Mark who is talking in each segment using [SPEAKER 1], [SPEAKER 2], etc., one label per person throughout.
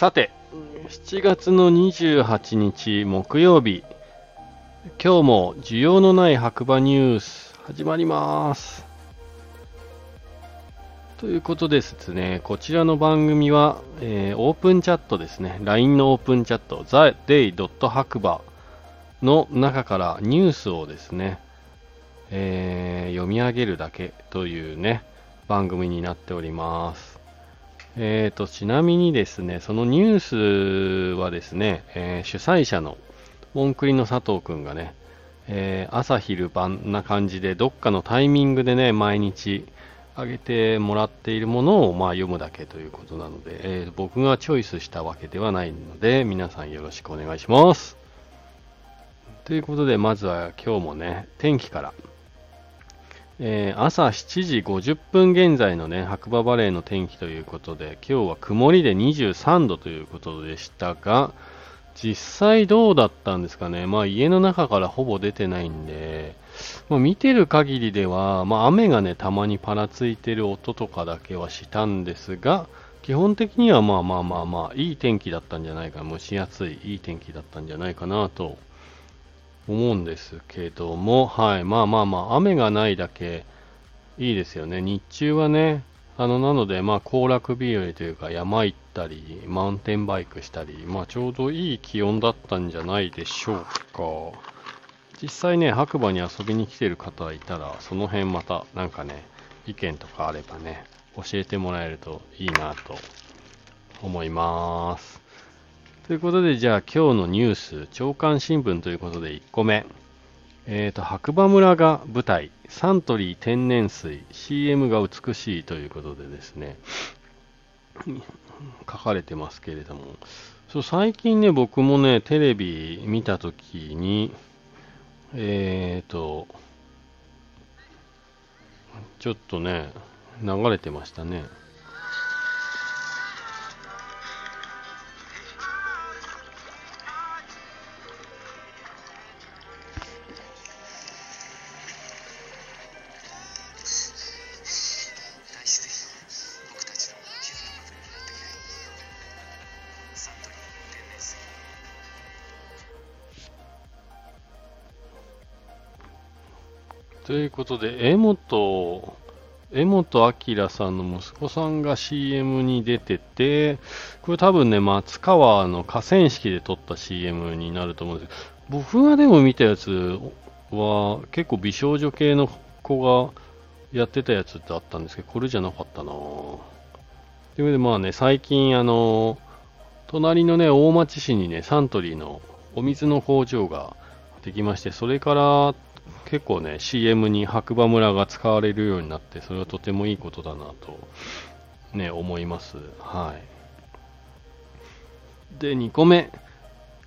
[SPEAKER 1] さて、7月の28日木曜日、今日も需要のない白馬ニュース始まります。ということですね、こちらの番組は、えー、オープンチャットですね、LINE のオープンチャット、TheDay. 白馬の中からニュースをですね、えー、読み上げるだけというね、番組になっております。えーと、ちなみにですね、そのニュースはですね、えー、主催者のモンクリの佐藤くんがね、えー、朝昼晩な感じでどっかのタイミングでね、毎日上げてもらっているものをまあ読むだけということなので、えー、僕がチョイスしたわけではないので、皆さんよろしくお願いします。ということで、まずは今日もね、天気からえー、朝7時50分現在のね、白馬バレーの天気ということで、今日は曇りで23度ということでしたが、実際どうだったんですかね。まあ家の中からほぼ出てないんで、まあ、見てる限りでは、まあ雨がね、たまにパラついてる音とかだけはしたんですが、基本的にはまあまあまあまあ、いい天気だったんじゃないか、蒸し暑い、いい天気だったんじゃないかなと思うんですけども、はい、まあまあまあ、雨がないだけいいですよね。日中はね、あの、なので、まあ、行楽日和というか、山行ったり、マウンテンバイクしたり、まあ、ちょうどいい気温だったんじゃないでしょうか。実際ね、白馬に遊びに来てる方いたら、その辺また、なんかね、意見とかあればね、教えてもらえるといいなと思います。ということで、じゃあ今日のニュース、朝刊新聞ということで1個目。えっ、ー、と、白馬村が舞台、サントリー天然水、CM が美しいということでですね、書かれてますけれども、そう最近ね、僕もね、テレビ見たときに、えっ、ー、と、ちょっとね、流れてましたね。ということで、江本、江本明さんの息子さんが CM に出てて、これ多分ね、松川の河川敷で撮った CM になると思うんですけど僕がでも見たやつは結構美少女系の子がやってたやつってあったんですけど、これじゃなかったなぁ。というわけでまあね、最近あの、隣のね、大町市にね、サントリーのお水の工場ができまして、それから結構ね、CM に白馬村が使われるようになって、それはとてもいいことだなと、ね、思います。はい。で、2個目。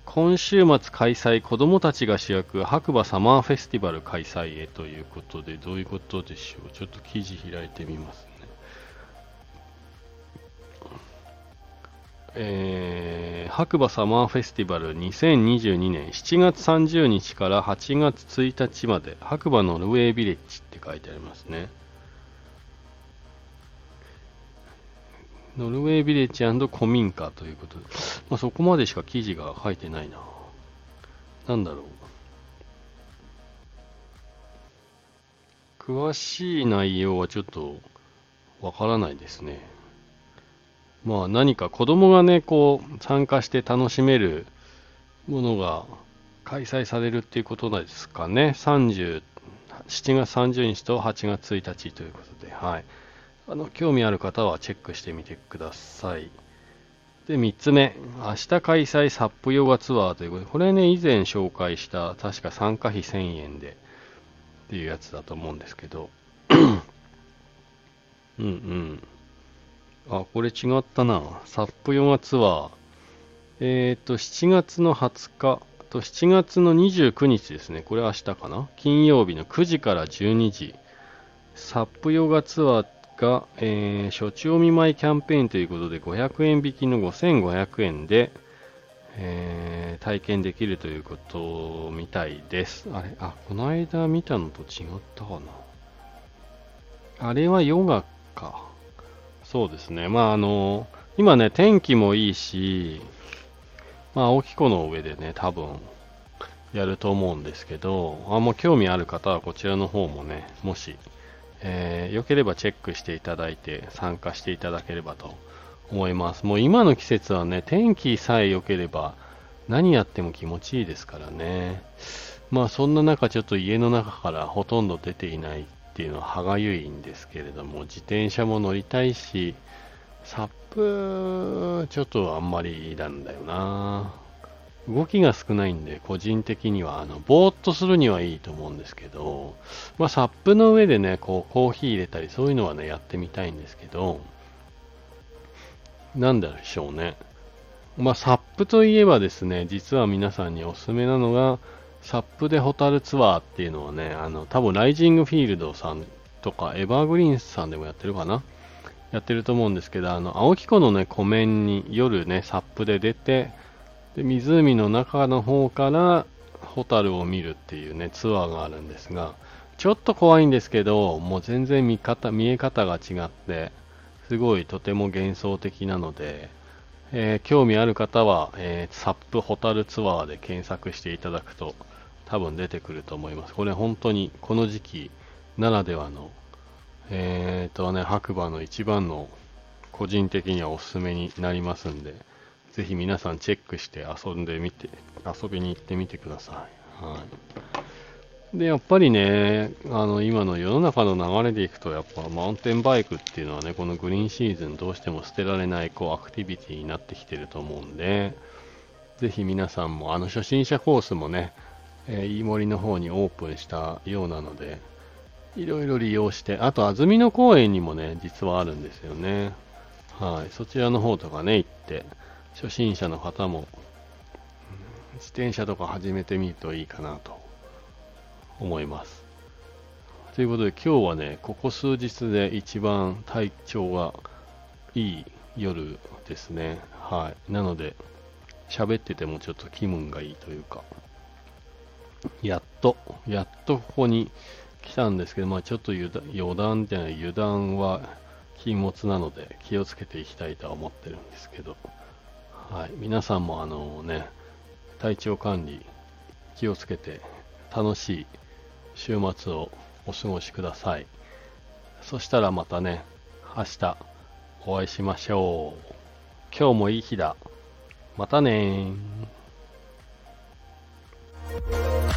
[SPEAKER 1] 今週末開催、子供たちが主役、白馬サマーフェスティバル開催へということで、どういうことでしょう？ちょっと記事開いてみますえー、白馬サマーフェスティバル2022年7月30日から8月1日まで白馬ノルウェービレッジって書いてありますね。ノルウェービレッジ古民家ということで、まあ、そこまでしか記事が書いてないな。なんだろう。詳しい内容はちょっとわからないですね。まあ何か子供がね、こう参加して楽しめるものが開催されるっていうことですかね。30、7月30日と8月1日ということで、はい。あの、興味ある方はチェックしてみてください。で、3つ目、明日開催サップヨガツアーということで、これね、以前紹介した、確か参加費1000円でっていうやつだと思うんですけど、うんうん。あ、これ違ったな。サップヨガツアー。えっ、ー、と、7月の20日と7月の29日ですね。これ明日かな金曜日の9時から12時。サップヨガツアーが、えー、初地お見舞いキャンペーンということで500円引きの5500円で、えー、体験できるということみたいです。あれ、あ、この間見たのと違ったかな。あれはヨガか。そうですね。まあ、あの、今ね、天気もいいし、まあ、青木湖の上でね、多分、やると思うんですけど、あもう興味ある方はこちらの方もね、もし、えー、よければチェックしていただいて参加していただければと思います。もう今の季節はね、天気さえ良ければ何やっても気持ちいいですからね。まあそんな中ちょっと家の中からほとんど出ていないっていうのは歯がゆいんですけれども、自転車も乗りたいし、サップ、ちょっとあんまりなんだよな。動きが少ないんで、個人的には、あの、ぼーっとするにはいいと思うんですけど、まあ、サップの上でね、こう、コーヒー入れたり、そういうのはね、やってみたいんですけど、なんでしょうね。まあ、サップといえばですね、実は皆さんにおすすめなのが、サップでホタルツアーっていうのはね、あの、多分ライジングフィールドさんとか、エバーグリーンさんでもやってるかな？やってると思うんですけど、あの、青木湖のね、湖面に夜ね、サップで出て、で湖の中の方からホタルを見るっていうね、ツアーがあるんですが、ちょっと怖いんですけど、もう全然見方、見え方が違って、すごいとても幻想的なので、えー、興味ある方は、えー、サップホタルツアーで検索していただくと多分出てくると思います。これ本当にこの時期ならではの、えーとね、白馬の一番の個人的にはおすすめになりますんで、ぜひ皆さんチェックして遊んでみて、遊びに行ってみてください。はい。で、やっぱりね、あの、今の世の中の流れでいくと、やっぱマウンテンバイクっていうのはね、このグリーンシーズンどうしても捨てられない、こう、アクティビティになってきてると思うんで、ぜひ皆さんも、あの、初心者コースもね、えー、飯森の方にオープンしたようなので、いろいろ利用して、あと、安曇野公園にもね、実はあるんですよね。はい。そちらの方とかね、行って、初心者の方も自転車とか始めてみるといいかなと思います。ということで今日はね、ここ数日で一番体調がいい夜ですね。はい。なので、喋っててもちょっと気分がいいというか、やっと、やっとここに来たんですけど、まあちょっと油断じゃない油断は禁物なので気をつけていきたいとは思ってるんですけど、はい、皆さんもあのね、体調管理気をつけて楽しい週末をお過ごしください。そしたらまたね、明日お会いしましょう。今日もいい日だ。またねー。